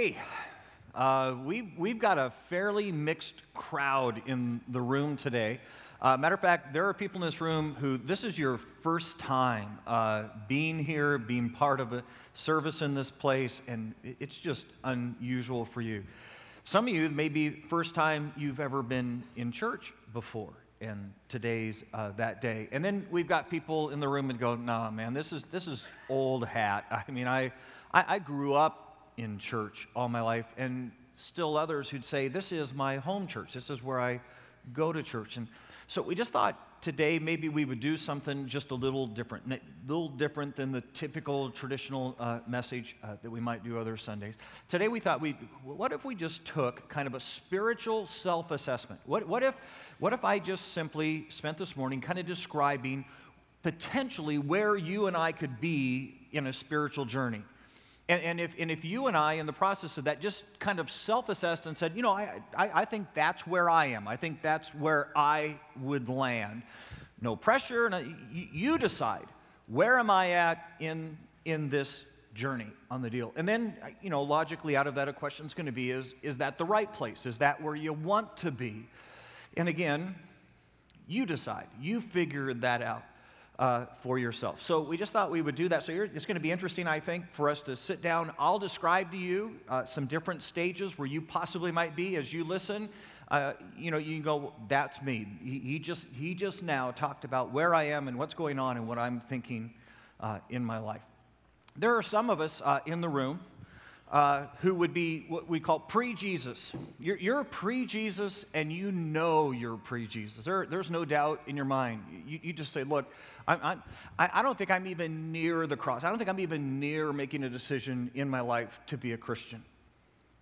Hey, uh, we, we've got a fairly mixed crowd in the room today. Uh, matter of fact, there are people in this room who this is your first time uh, being here, being part of a service in this place, and it's just unusual for you. Some of you, maybe first time you've ever been in church before, and today's uh, that day. And then we've got people in the room and go, "Nah, man, this is this is old hat." I mean, I I, I grew up in church all my life, and still others who'd say, "This is my home church. This is where I go to church." And so we just thought today maybe we would do something just a little different, a little different than the typical traditional uh, message uh, that we might do other Sundays. Today we thought we, what if we just took kind of a spiritual self-assessment? What, what if, what if I just simply spent this morning kind of describing potentially where you and I could be in a spiritual journey? And, and, if, and if you and I, in the process of that, just kind of self assessed and said, you know, I, I, I think that's where I am, I think that's where I would land. No pressure, no, you, you decide where am I at in, in this journey on the deal. And then, you know, logically out of that, a question is going to be is, is that the right place? Is that where you want to be? And again, you decide. You figure that out uh, for yourself. So we just thought we would do that. So it's going to be interesting, I think, for us to sit down. I'll describe to you uh, some different stages where you possibly might be as you listen. Uh, you know, you can go, that's me. He, he, just, he just now talked about where I am and what's going on and what I'm thinking uh, in my life. There are some of us uh, in the room uh, who would be what we call pre Jesus. You're, you're pre Jesus and you know you're pre Jesus. There, there's no doubt in your mind. You, you just say, Look, I'm, I'm, I don't think I'm even near the cross. I don't think I'm even near making a decision in my life to be a Christian.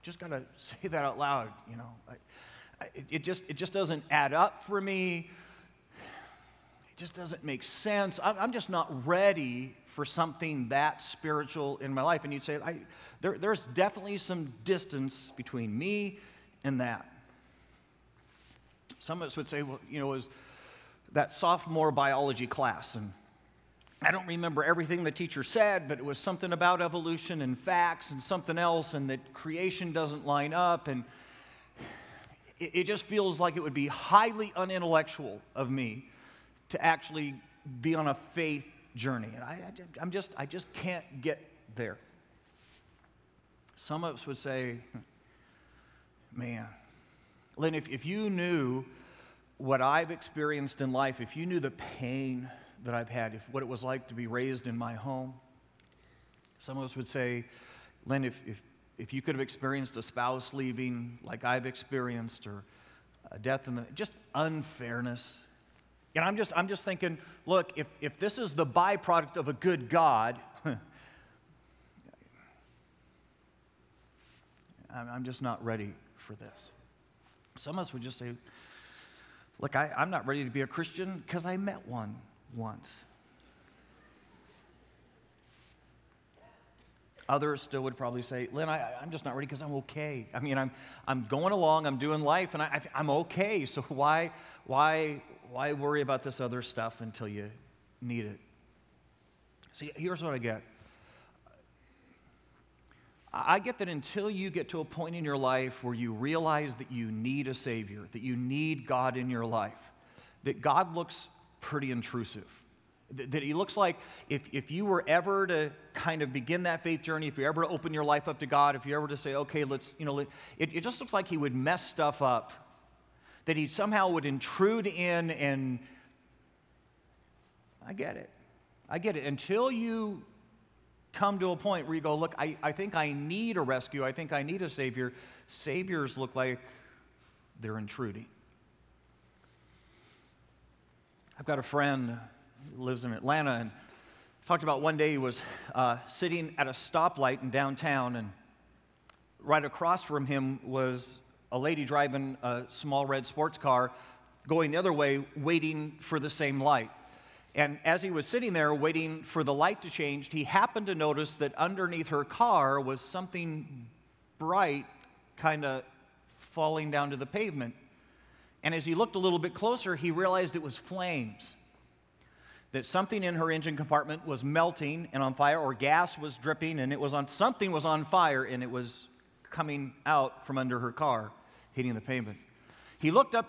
Just got to say that out loud, you know. I, I, it, just, it just doesn't add up for me. It just doesn't make sense. I'm just not ready for something that spiritual in my life. And you'd say, there, there's definitely some distance between me and that. Some of us would say, well, you know, it was that sophomore biology class, and I don't remember everything the teacher said, but it was something about evolution and facts and something else, and that creation doesn't line up. And it, it just feels like it would be highly unintellectual of me to actually be on a faith journey. And I, I'm just, I just can't get there. Some of us would say, hmm, man, Lynn, if, if you knew what I've experienced in life, if you knew the pain that I've had, if what it was like to be raised in my home, some of us would say, Lynn, if, if, if you could have experienced a spouse leaving like I've experienced, or a death in the just unfairness. And I'm just, I'm just thinking, look, if, if this is the byproduct of a good God, I'm just not ready for this. Some of us would just say, Look, I, am not ready to be a Christian because I met one once. Others still would probably say, Lynn, I, am just not ready because I'm okay. I mean, I'm, I'm going along, I'm doing life, and I, I'm okay. So why, why, why worry about this other stuff until you need it? See, here's what I get I get that until you get to a point in your life where you realize that you need a Savior, that you need God in your life, that God looks pretty intrusive. That He looks like if, if you were ever to kind of begin that faith journey, if you ever to open your life up to God, if you ever to say, okay, let's, you know, it, it just looks like He would mess stuff up. That He somehow would intrude in and I get it. I get it. Until you come to a point where you go, look, I, I think I need a rescue. I think I need a Savior. Saviors look like they're intruding. I've got a friend who lives in Atlanta and talked about one day he was uh, sitting at a stoplight in downtown, and right across from him was a lady driving a small red sports car going the other way, waiting for the same light. And as he was sitting there waiting for the light to change, he happened to notice that underneath her car was something bright kind of falling down to the pavement. And as he looked a little bit closer, he realized it was flames. That something in her engine compartment was melting and on fire, or gas was dripping and it was on something was on fire and it was coming out from under her car, hitting the pavement. He looked up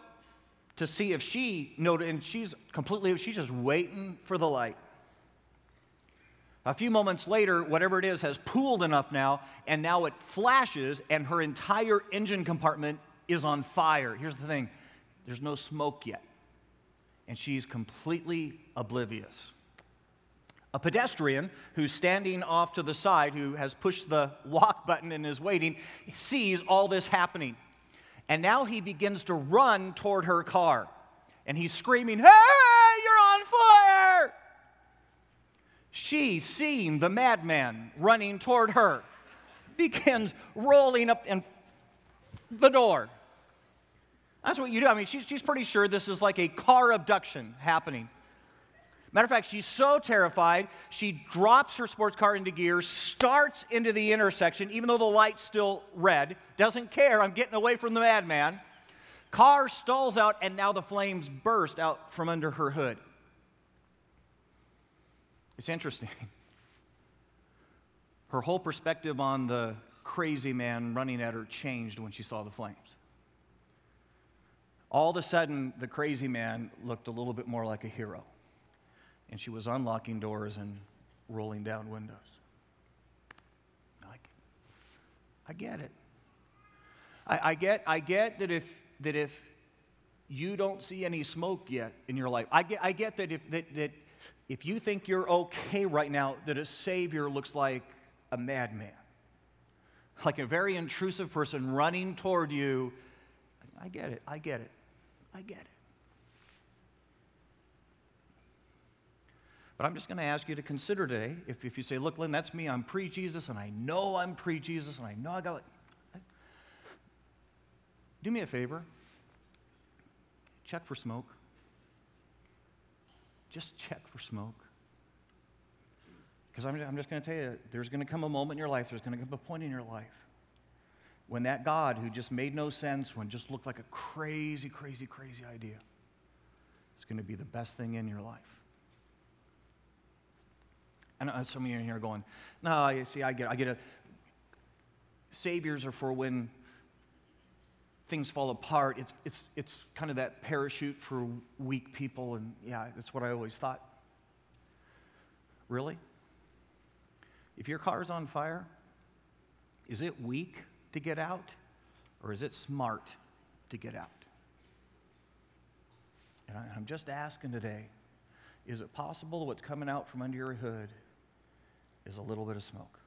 to see if she noted, and she's completely, she's just waiting for the light. A few moments later, whatever it is has pooled enough now, and now it flashes, and her entire engine compartment is on fire. Here's the thing there's no smoke yet, and she's completely oblivious. A pedestrian who's standing off to the side, who has pushed the walk button and is waiting, sees all this happening. And now he begins to run toward her car. And he's screaming, Hey, you're on fire! She, seeing the madman running toward her, begins rolling up in the door. That's what you do. I mean, she's, she's pretty sure this is like a car abduction happening. Matter of fact, she's so terrified, she drops her sports car into gear, starts into the intersection, even though the light's still red, doesn't care, I'm getting away from the madman. Car stalls out, and now the flames burst out from under her hood. It's interesting. Her whole perspective on the crazy man running at her changed when she saw the flames. All of a sudden, the crazy man looked a little bit more like a hero and she was unlocking doors and rolling down windows. I, I get it. I, I, get, I get that if, that if you don't see any smoke yet in your life, I get, I get that, if, that, that if you think you're okay right now, that a Savior looks like a madman, like a very intrusive person running toward you. I get it. I get it. I get it. But I'm just going to ask you to consider today if, if you say, look, Lynn, that's me. I'm pre Jesus, and I know I'm pre Jesus, and I know I got it. Do me a favor. Check for smoke. Just check for smoke. Because I'm, I'm just going to tell you, there's going to come a moment in your life, there's going to come a point in your life when that God who just made no sense, when just looked like a crazy, crazy, crazy idea, is going to be the best thing in your life. And some of you in here are going, no, you see, I get, I get it. Saviors are for when things fall apart. It's, it's, it's kind of that parachute for weak people, and yeah, that's what I always thought. Really? If your car's on fire, is it weak to get out, or is it smart to get out? And I'm just asking today is it possible what's coming out from under your hood is a little bit of smoke.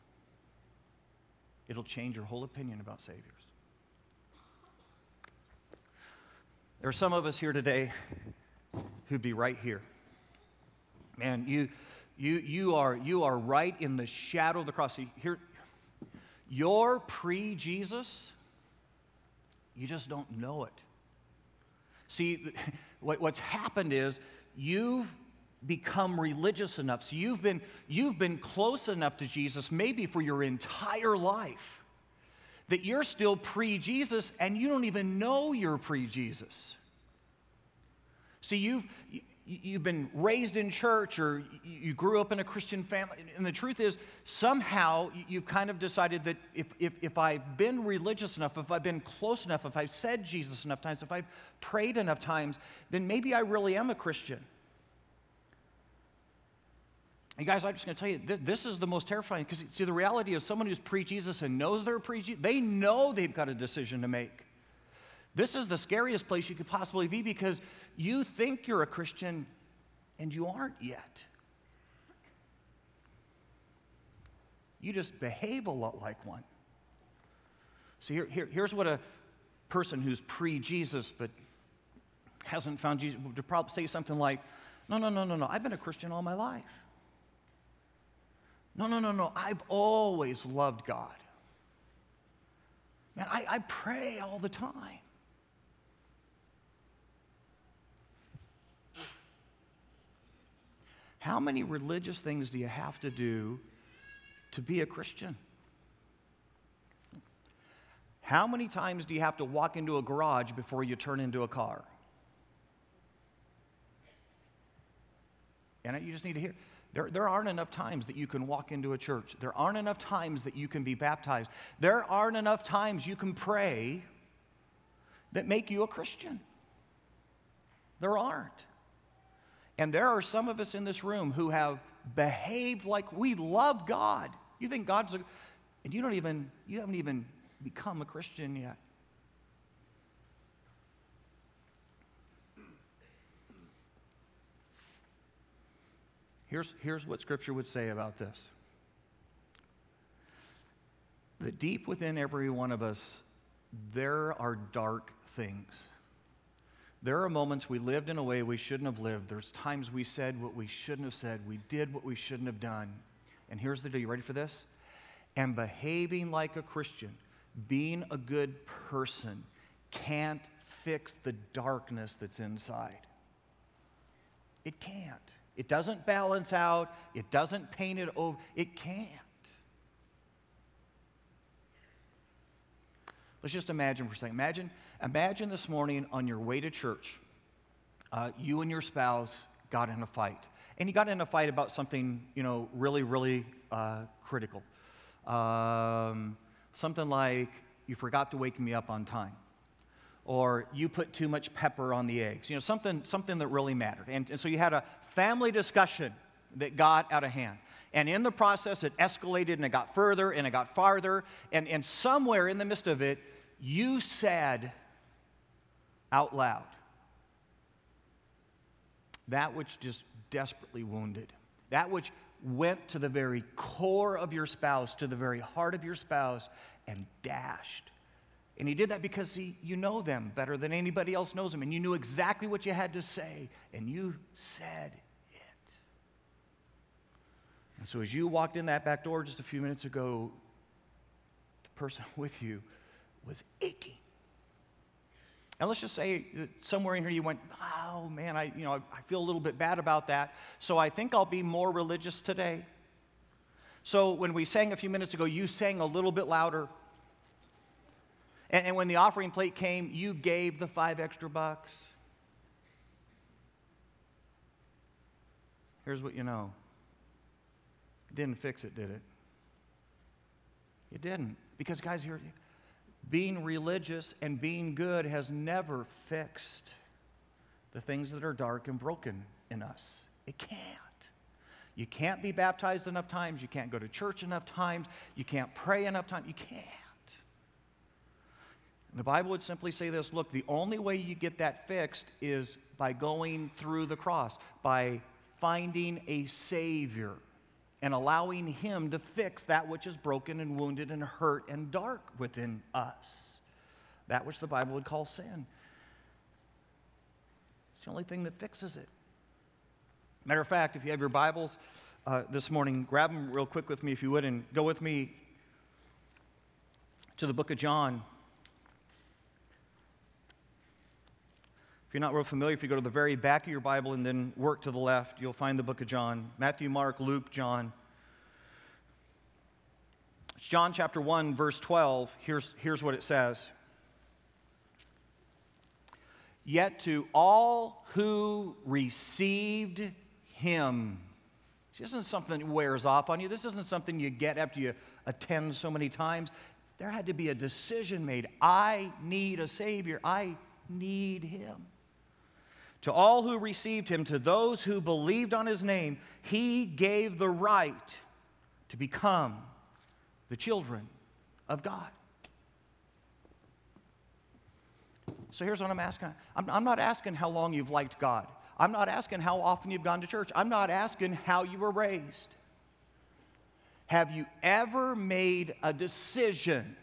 It'll change your whole opinion about Saviors. There are some of us here today who'd be right here. Man, you, you, you, are, you are right in the shadow of the cross. See, here, you're pre Jesus, you just don't know it. See, what, what's happened is you've become religious enough. So you've been, you've been close enough to Jesus, maybe for your entire life, that you're still pre Jesus and you don't even know you're pre Jesus. See, you've, you've been raised in church or you grew up in a Christian family. And the truth is, somehow you've kind of decided that if, if, if I've been religious enough, if I've been close enough, if I've said Jesus enough times, if I've prayed enough times, then maybe I really am a Christian. And guys, I'm just going to tell you, th- this is the most terrifying because see, the reality is someone who's pre Jesus and knows they're pre Jesus, they know they've got a decision to make. This is the scariest place you could possibly be because you think you're a Christian and you aren't yet. You just behave a lot like one. See, here, here, here's what a person who's pre Jesus but hasn't found Jesus would probably say something like, No, no, no, no, no, I've been a Christian all my life. No, no, no, no. I've always loved God. Man, I, I pray all the time. How many religious things do you have to do to be a Christian? How many times do you have to walk into a garage before you turn into a car? And you just need to hear. There, there aren't enough times that you can walk into a church. There aren't enough times that you can be baptized. There aren't enough times you can pray that make you a Christian. There aren't. And there are some of us in this room who have behaved like we love God. You think God's a, and you don't even, you haven't even become a Christian yet. Here's, here's what Scripture would say about this that deep within every one of us, there are dark things. There are moments we lived in a way we shouldn't have lived. There's times we said what we shouldn't have said. We did what we shouldn't have done. And here's the deal you ready for this? And behaving like a Christian, being a good person, can't fix the darkness that's inside. It can't. It doesn't balance out, it doesn't paint it over, it can't. Let's just imagine for a second. Imagine, imagine this morning on your way to church, uh, you and your spouse got in a fight. And you got in a fight about something, you know, really, really uh, critical. Um, something like, you forgot to wake me up on time. Or you put too much pepper on the eggs. You know, something, something that really mattered. And, and so you had a family discussion that got out of hand. And in the process, it escalated and it got further and it got farther. And, and somewhere in the midst of it, you said out loud that which just desperately wounded, that which went to the very core of your spouse, to the very heart of your spouse, and dashed. And he did that because he, you know them better than anybody else knows them, and you knew exactly what you had to say, and you said it. And so as you walked in that back door just a few minutes ago, the person with you was aching. And let's just say somewhere in here you went, oh man, I, you know, I feel a little bit bad about that. So I think I'll be more religious today. So when we sang a few minutes ago, you sang a little bit louder. And, and when the offering plate came, you gave the five extra bucks. Here's what you know it didn't fix it, did it? It didn't. Because, guys, here, being religious and being good has never fixed the things that are dark and broken in us. It can't. You can't be baptized enough times. You can't go to church enough times. You can't pray enough times. You can't. The Bible would simply say this look, the only way you get that fixed is by going through the cross, by finding a Savior and allowing Him to fix that which is broken and wounded and hurt and dark within us. That which the Bible would call sin. It's the only thing that fixes it. Matter of fact, if you have your Bibles uh, this morning, grab them real quick with me if you would, and go with me to the book of John. If you're not real familiar, if you go to the very back of your Bible and then work to the left, you'll find the book of John Matthew, Mark, Luke, John. It's John chapter 1, verse 12. Here's, here's what it says Yet to all who received him, this isn't something that wears off on you. This isn't something you get after you attend so many times. There had to be a decision made. I need a Savior. I need Him. To all who received him, to those who believed on his name, he gave the right to become the children of God. So here's what I'm asking I'm, I'm, not asking how long you've liked God, I'm not asking how often you've gone to church, I'm not asking how you were raised. Have you ever made a decision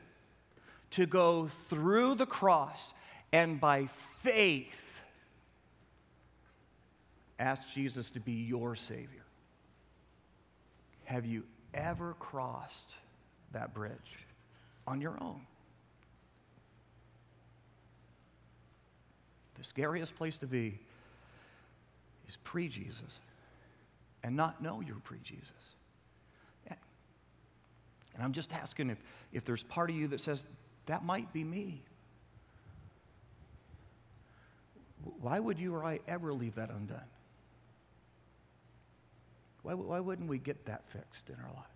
to go through the cross and by faith? Ask Jesus to be your Savior. Have you ever crossed that bridge on your own? The scariest place to be is pre Jesus and not know you're pre Jesus. And I'm just asking if, if there's part of you that says, that might be me. Why would you or I ever leave that undone? Why, why wouldn't we get that fixed in our lives?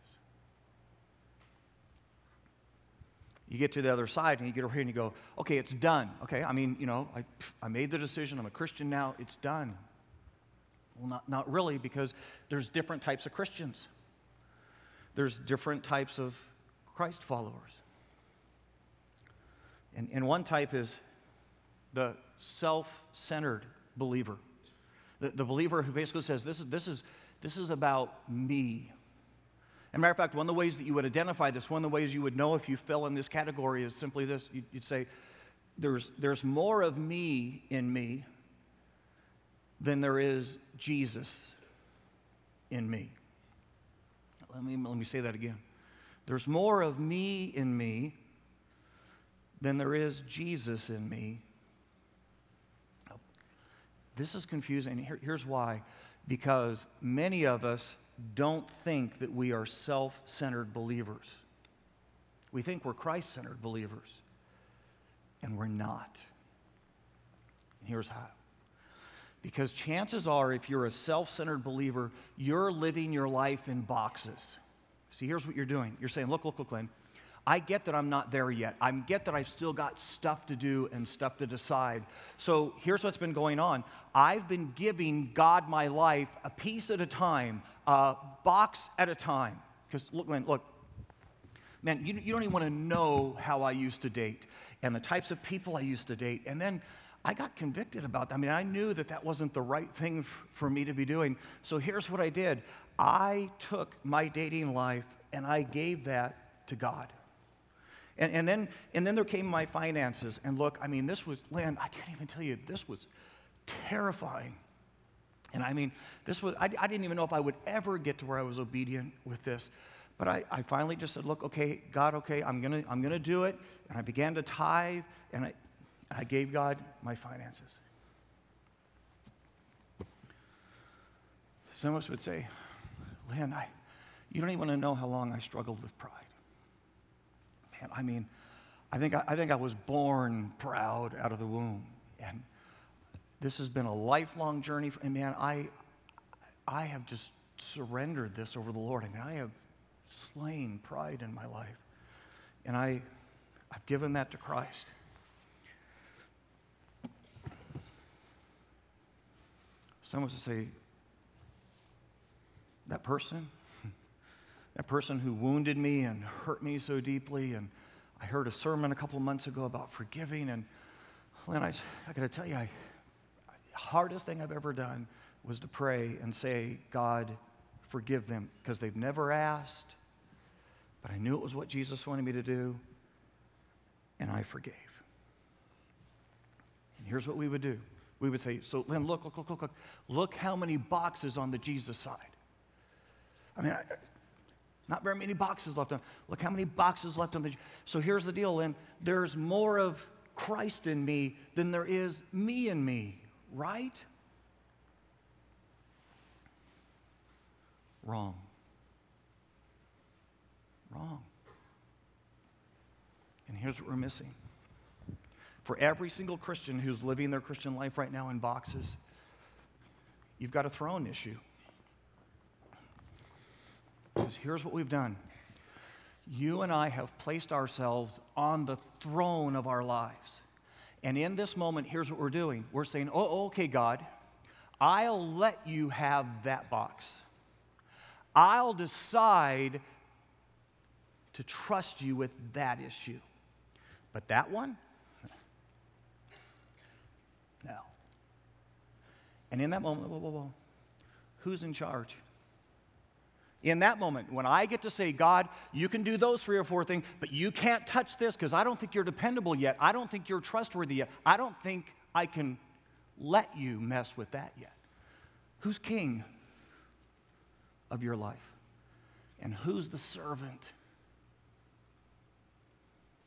You get to the other side and you get over here and you go, okay, it's done. Okay, I mean, you know, I, I made the decision. I'm a Christian now. It's done. Well, not, not really, because there's different types of Christians. There's different types of Christ followers. And, and one type is the self centered believer. The, the believer who basically says, this is, this, is, this is about me. As a matter of fact, one of the ways that you would identify this, one of the ways you would know if you fell in this category is simply this you'd, say, there's, there's more of me in me than there is Jesus in me. Let me, let me say that again. There's more of me in me than there is Jesus in me. This is confusing. Here, here's why. Because many of us don't think that we are self centered believers. We think we're Christ centered believers, and we're not. And here's how. Because chances are, if you're a self centered believer, you're living your life in boxes. See, here's what you're doing you're saying, Look, look, look, Glenn. I get that I'm not there yet. I get that I've still got stuff to do and stuff to decide. So here's what's been going on I've been giving God my life a piece at a time, a box at a time. Because look, Glenn, look, man, you, you don't even want to know how I used to date and the types of people I used to date. And then I got convicted about that. I mean, I knew that that wasn't the right thing f- for me to be doing. So here's what I did I took my dating life and I gave that to God. And, and, then, and then there came my finances. And look, I mean, this was, Lynn, I can't even tell you, this was terrifying. And I mean, this was, I, I didn't even know if I would ever get to where I was obedient with this. But I, I finally just said, look, okay, God, okay, I'm going to I'm to do it. And I began to tithe, and I, I gave God my finances. Some of us would say, Lynn, I, you don't even want to know how long I struggled with pride. Man, I mean, I think I, I think I was born proud out of the womb. And this has been a lifelong journey. And man, I, I have just surrendered this over the Lord. I mean, I have slain pride in my life. And I, I've given that to Christ. Some of us say, that person, that person who wounded me and hurt me so deeply, and I heard a sermon a couple months ago about forgiving, and Lynn, I, I got to tell you, I, hardest thing I've ever done was to pray and say, God, forgive them, because they've never asked, but I knew it was what Jesus wanted me to do, and I forgave. And here's what we would do we would say, So, Lynn, look, look, look, look, look. Look how many boxes on the Jesus side. I mean, I, not very many boxes left on. Look how many boxes left on the. So here's the deal, Lynn. There's more of Christ in me than there is me in me, right? Wrong. Wrong. And here's what we're missing for every single Christian who's living their Christian life right now in boxes, you've got a throne issue. Because here's what we've done you and I have placed ourselves on the throne of our lives. And in this moment, here's what we're doing we're saying, Oh, okay, God, I'll let you have that box. I'll decide to trust you with that issue. But that one, no. And in that moment, whoa, whoa, whoa, who's in charge? In that moment, when I get to say, God, you can do those three or four things, but you can't touch this because I don't think you're dependable yet. I don't think you're trustworthy yet. I don't think I can let you mess with that yet. Who's king of your life? And who's the servant?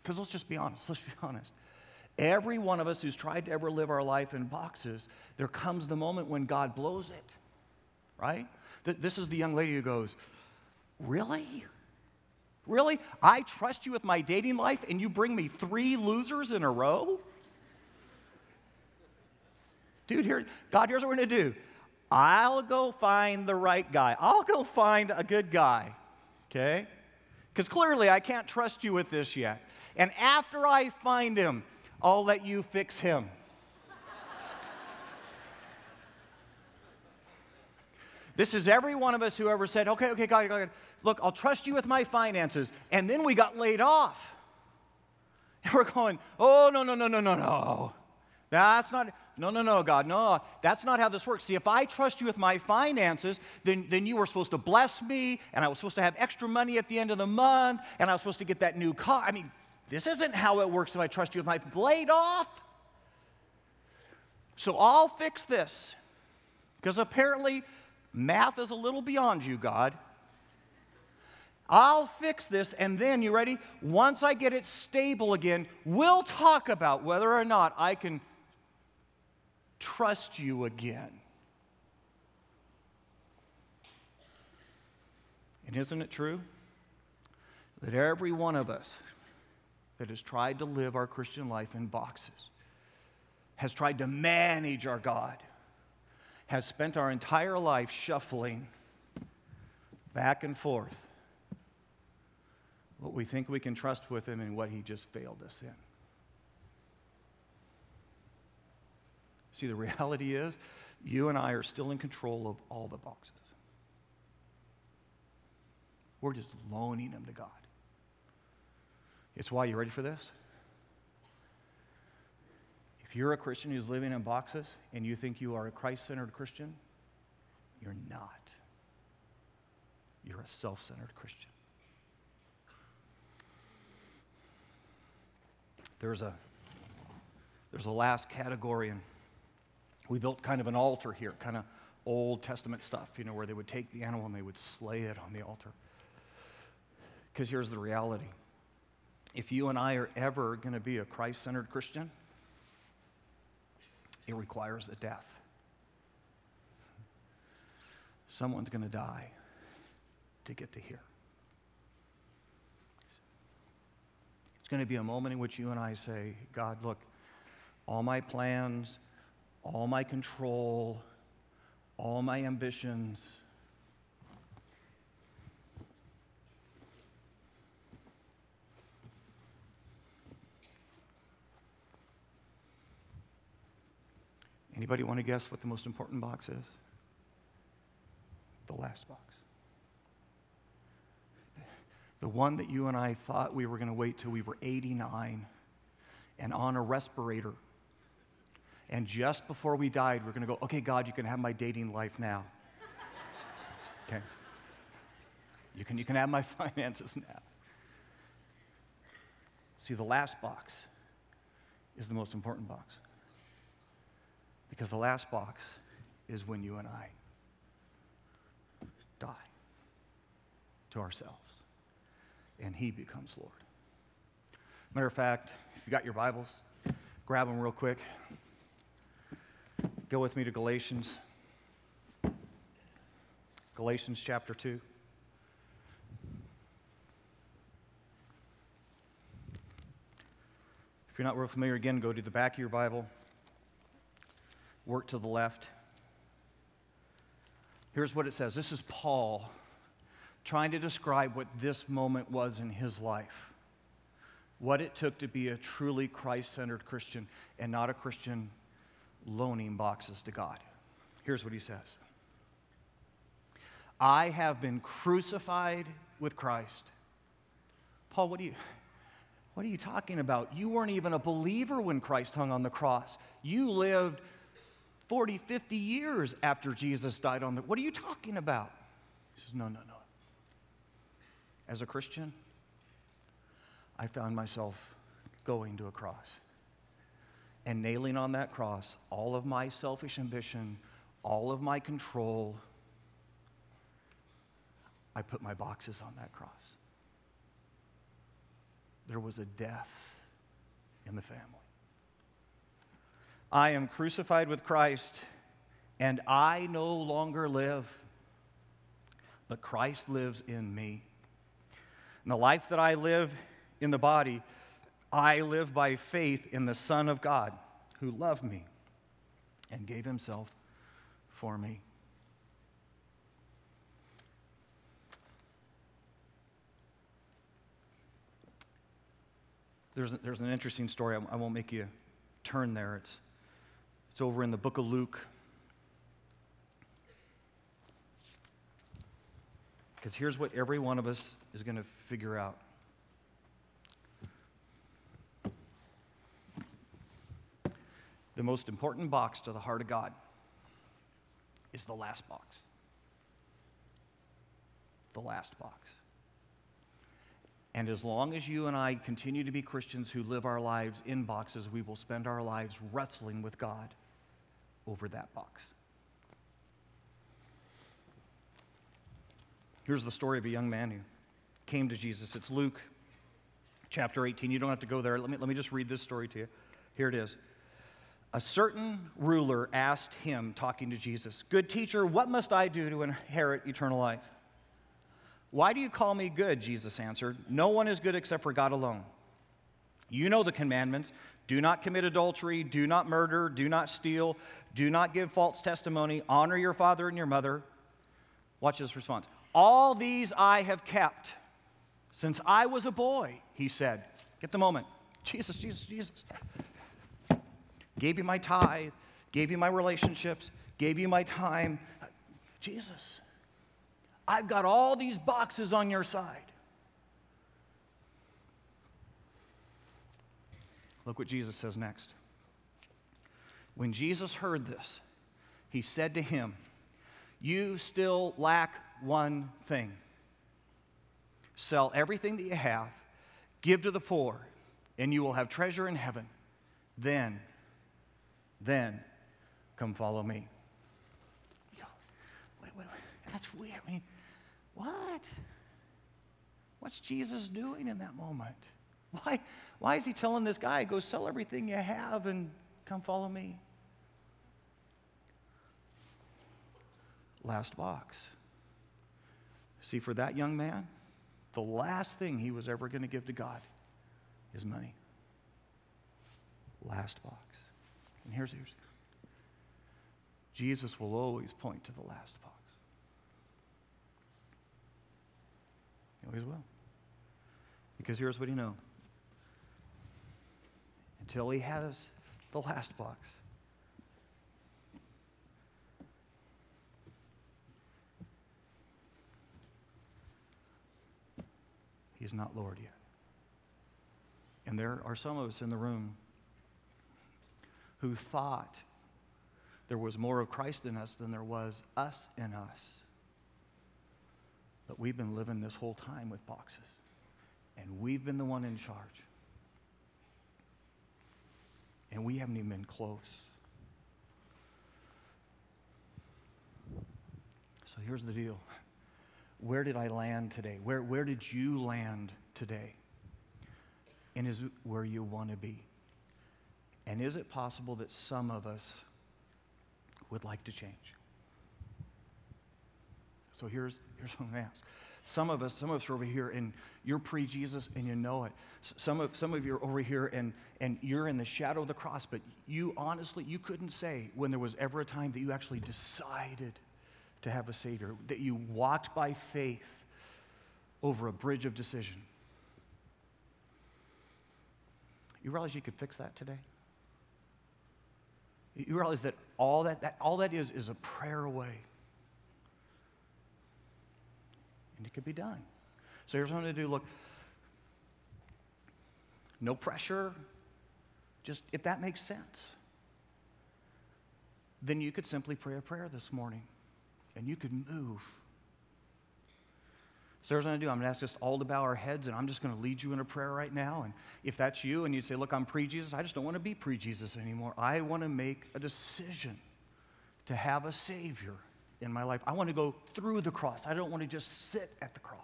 Because let's just be honest, let's be honest. Every one of us who's tried to ever live our life in boxes, there comes the moment when God blows it, right? This is the young lady who goes, Really? Really? I trust you with my dating life and you bring me three losers in a row? Dude, here, God, here's what we're gonna do. I'll go find the right guy. I'll go find a good guy, okay? Because clearly I can't trust you with this yet. And after I find him, I'll let you fix him. This is every one of us who ever said, okay, okay, God, God, look, I'll trust you with my finances. And then we got laid off. And we're going, oh, no, no, no, no, no, no. That's not, no, no, no, God, no. That's not how this works. See, if I trust you with my finances, then, then you were supposed to bless me, and I was supposed to have extra money at the end of the month, and I was supposed to get that new car. I mean, this isn't how it works if I trust you with my laid off. So I'll fix this. Because apparently Math is a little beyond you, God. I'll fix this, and then, you ready? Once I get it stable again, we'll talk about whether or not I can trust you again. And isn't it true that every one of us that has tried to live our Christian life in boxes has tried to manage our God? Has spent our entire life shuffling back and forth what we think we can trust with Him and what He just failed us in. See, the reality is, you and I are still in control of all the boxes. We're just loaning them to God. It's why, you ready for this? If you're a Christian who's living in boxes and you think you are a Christ centered Christian, you're not. You're a self centered Christian. There's a, there's a last category, and we built kind of an altar here, kind of Old Testament stuff, you know, where they would take the animal and they would slay it on the altar. Because here's the reality if you and I are ever going to be a Christ centered Christian, it requires a death. Someone's going to die to get to here. It's going to be a moment in which you and I say, God, look, all my plans, all my control, all my ambitions, Anybody want to guess what the most important box is? The last box. The one that you and I thought we were going to wait till we were 89 and on a respirator. And just before we died, we're going to go, okay, God, you can have my dating life now. okay? You can, you can have my finances now. See, the last box is the most important box. Because the last box is when you and I die to ourselves and He becomes Lord. Matter of fact, if you got your Bibles, grab them real quick. Go with me to Galatians. Galatians chapter 2. If you're not real familiar, again, go to the back of your Bible work to the left. Here's what it says this is Paul trying to describe what this moment was in his life, what it took to be a truly Christ centered Christian and not a Christian loaning boxes to God. Here's what he says I have been crucified with Christ. Paul, what do you. What are you talking about? You weren't even a believer when Christ hung on the cross. You lived 40, 50 years after Jesus died on the. What are you talking about? He says, No, no, no. As a Christian, I found myself going to a cross and nailing on that cross all of my selfish ambition, all of my control. I put my boxes on that cross. There was a death in the family. I am crucified with Christ, and I no longer live, but Christ lives in me. And the life that I live in the body, I live by faith in the Son of God who loved me and gave himself for me. There's, there's an interesting story. I won't make you turn there. It's it's over in the book of Luke. Because here's what every one of us is going to figure out. The most important box to the heart of God is the last box. The last box. And as long as you and I continue to be Christians who live our lives in boxes, we will spend our lives wrestling with God over that box. Here's the story of a young man who came to Jesus. It's Luke chapter 18. You don't have to go there. Let me, let me just read this story to you. Here it is. A certain ruler asked him, talking to Jesus, Good teacher, what must I do to inherit eternal life? Why do you call me good? Jesus answered. No one is good except for God alone. You know the commandments do not commit adultery, do not murder, do not steal, do not give false testimony, honor your father and your mother. Watch this response. All these I have kept since I was a boy, he said. Get the moment. Jesus, Jesus, Jesus. Gave you my tithe, gave you my relationships, gave you my time. Jesus. I've got all these boxes on your side. Look what Jesus says next. When Jesus heard this, he said to him, You still lack one thing. Sell everything that you have, give to the poor, and you will have treasure in heaven. Then, then come follow me. Wait, wait, wait. That's weird. I mean, what? What's Jesus doing in that moment? Why, why is he telling this guy, go sell everything you have and come follow me? Last box. See, for that young man, the last thing he was ever going to give to God is money. Last box. And here's yours. Jesus will always point to the last box. He always will. Because here's what he knows until he has the last box. He's not Lord yet. And there are some of us in the room who thought there was more of Christ in us than there was us in us. But we've been living this whole time with boxes, and we've been the one in charge. And we haven't even been close. So here's the deal. Where did I land today? Where, where did you land today? And is it where you want to be? And is it possible that some of us would like to change? So here's, here's what I'm going to ask. Some of us, some of us are over here and you're pre-Jesus and you know it. Some of, some of you are over here and, and you're in the shadow of the cross, but you honestly, you couldn't say when there was ever a time that you actually decided to have a Savior, that you walked by faith over a bridge of decision. You realize you could fix that today? You realize that all that, that, all that is is a prayer away and it could be done. So here's what I'm going to do. Look, no pressure, just if that makes sense. Then you could simply pray a prayer this morning and you could move. So here's what I'm going to do. I'm going to ask us all to bow our heads, and I'm just going to lead you in a prayer right now. And if that's you, and you say, Look, I'm pre Jesus, I just don't want to be pre Jesus anymore. I want to make a decision to have a Savior in my life. I want to go through the cross. I don't want to just sit at the cross.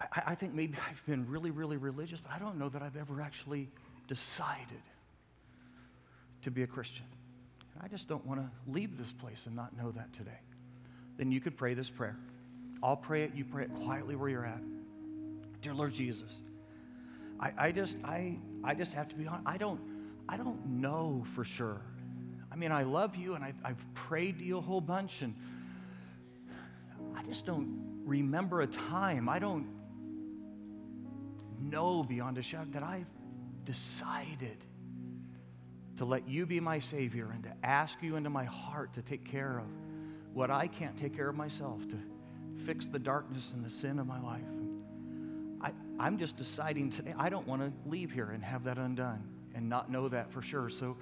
I, I, think maybe I've been really, really religious, but I don't know that I've ever actually decided to be a Christian. And I just don't want to leave this place and not know that today. Then you could pray this prayer. I'll pray it, you pray it quietly where you're at. Dear Lord Jesus, I, I just I I just have to be honest. I don't I don't know for sure I mean, I love you and I've, I've prayed to you a whole bunch, and I just don't remember a time. I don't know beyond a shadow that I've decided to let you be my Savior and to ask you into my heart to take care of what I can't take care of myself, to fix the darkness and the sin of my life. I, I'm just deciding today, I don't want to leave here and have that undone and not know that for sure. So,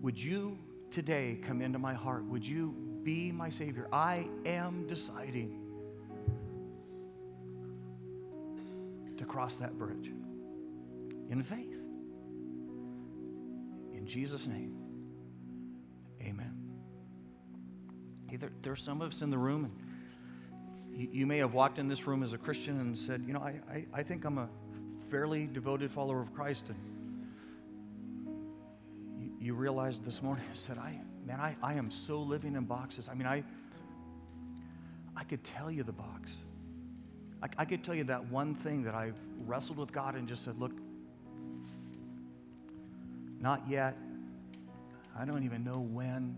would you today come into my heart? Would you be my Savior? I am deciding to cross that bridge in faith. In Jesus' name, amen. Hey, there, are some of us in the room, and you, you, may have walked in this room as a Christian and said, You know, I, I, I think I'm a fairly devoted follower of Christ. And you, realized this morning, I said, I, man, I, I am so living in boxes. I mean, I, I could tell you the box. I, I could tell you that one thing that I've wrestled with God and just said, Look, not yet. I don't even know when.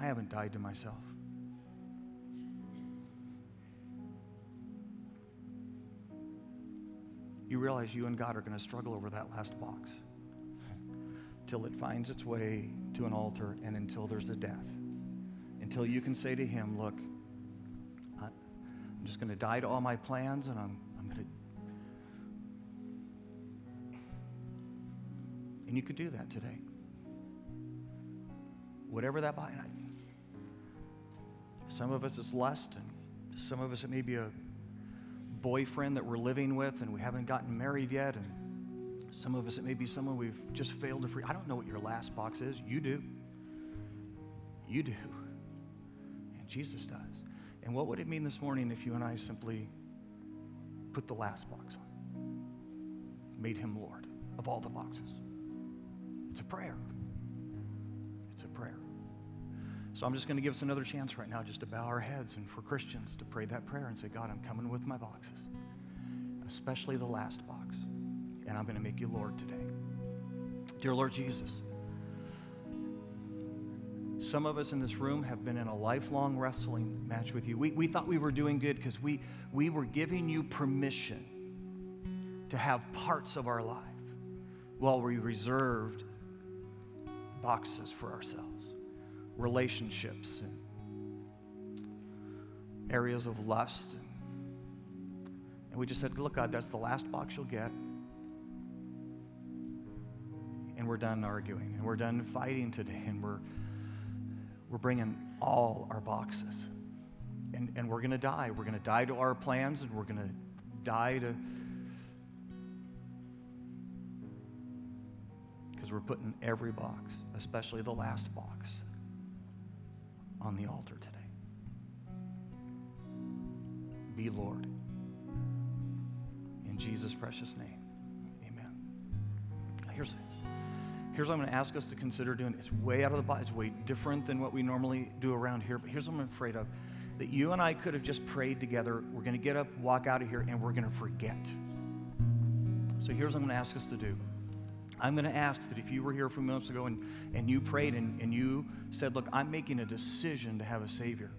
I haven't died to myself. You realize you and God are going to struggle over that last box till it finds its way to an altar and until there's a death. Until you can say to Him, Look, I'm just going to die to all my plans and I'm I'm going to. And you could do that today. Whatever that body. Some of us it's lust, and some of us it may be a boyfriend that we're living with and we haven't gotten married yet, and some of us it may be someone we've just failed to free. I don't know what your last box is. You do. You do. And Jesus does. And what would it mean this morning if you and I simply put the last box on? Made him Lord of all the boxes. It's a prayer. So I'm just going to give us another chance right now just to bow our heads and for Christians to pray that prayer and say, God, I'm coming with my boxes, especially the last box, and I'm going to make you Lord today. Dear Lord Jesus, some of us in this room have been in a lifelong wrestling match with you. We, we thought we were doing good because we, we were giving you permission to have parts of our life while we reserved boxes for ourselves relationships and areas of lust. And, we just said, Look, God, that's the last box you'll get. And we're done arguing and we're done fighting today and we're, we're bringing all our boxes. And, and we're going to die. We're going to die to our plans and we're going to die to because we're putting every box, especially the last box, on the altar today. Be Lord. In Jesus' precious name, amen. Here's, here's what I'm going to ask us to consider doing. It's way out of the box, it's way different than what we normally do around here, but here's what I'm afraid of that you and I could have just prayed together. We're going to get up, walk out of here, and we're going to forget. So here's what I'm going to ask us to do. I'm going to ask that if you were here a few minutes ago and, and you prayed and, and you said, Look, I'm making a decision to have a Savior,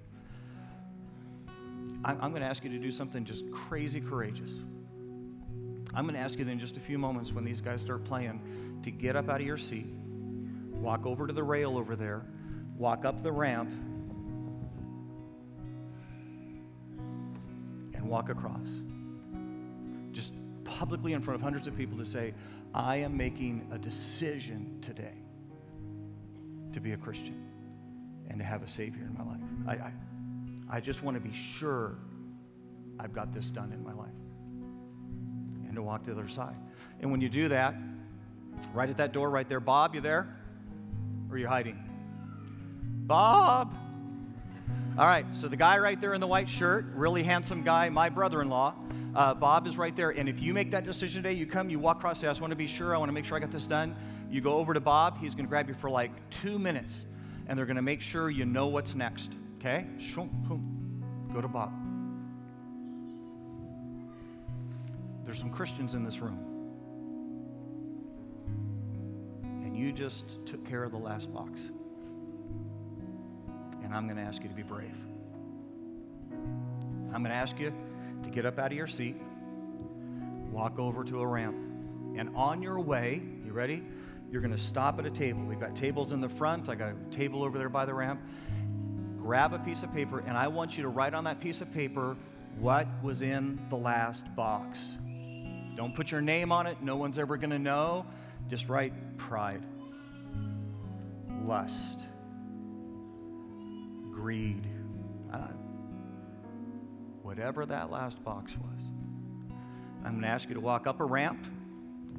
I'm, I'm going to ask you to do something just crazy courageous. I'm going to ask you then, in just a few moments when these guys start playing, to get up out of your seat, walk over to the rail over there, walk up the ramp, and walk across. Just publicly in front of hundreds of people to say, I am making a decision today to be a Christian and to have a Savior in my life. I, I, I just want to be sure I've got this done in my life and to walk to the other side. And when you do that, right at that door right there, Bob, you there? Or are you hiding? Bob! All right, so the guy right there in the white shirt, really handsome guy, my brother in law. Uh, Bob is right there. And if you make that decision today, you come, you walk across the I just want to be sure, I want to make sure I got this done. You go over to Bob. He's going to grab you for like two minutes, and they're going to make sure you know what's next. Okay? Go to Bob. There's some Christians in this room. And you just took care of the last box. I'm going to ask you to be brave. I'm going to ask you to get up out of your seat, walk over to a ramp. And on your way, you ready? You're going to stop at a table. We've got tables in the front. I got a table over there by the ramp. Grab a piece of paper, and I want you to write on that piece of paper what was in the last box. Don't put your name on it. No one's ever going to know. Just write pride, lust, greed, uh, whatever that last box was. I'm going to ask you to walk up a ramp.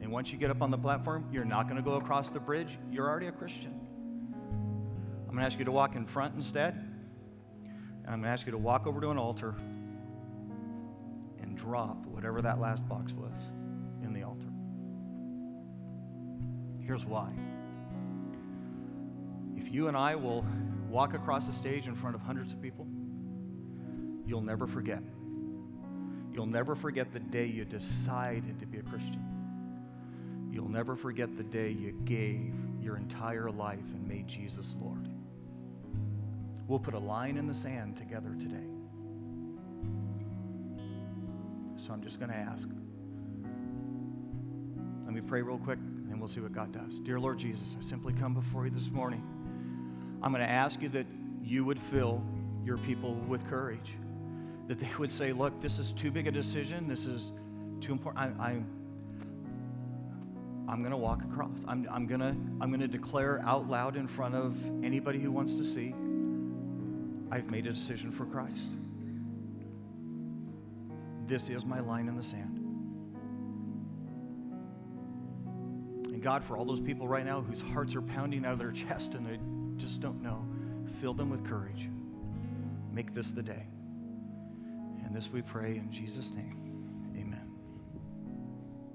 And once you get up on the platform, you're not going to go across the bridge. You're already a Christian. I'm going to ask you to walk in front instead. And I'm going to ask you to walk over to an altar and drop whatever that last box was in the altar. Here's why. If you and I will walk across the stage in front of hundreds of people, you'll never forget. You'll never forget the day you decided to be a Christian. You'll never forget the day you gave your entire life and made Jesus Lord. We'll put a line in the sand together today. So I'm just going to ask. Let me pray real quick, and then we'll see what God does. Dear Lord Jesus, I simply come before you this morning. I'm going to ask you that you would fill your people with courage, that they would say, Look, this is too big a decision. This is too important. I, I'm, I'm going to walk across. I'm, I'm going to I'm going to declare out loud in front of anybody who wants to see I've made a decision for Christ. This is my line in the sand. And God, for all those people right now whose hearts are pounding out of their chest and they just don't know, fill them with courage. Make this the day. And this we pray in Jesus' name.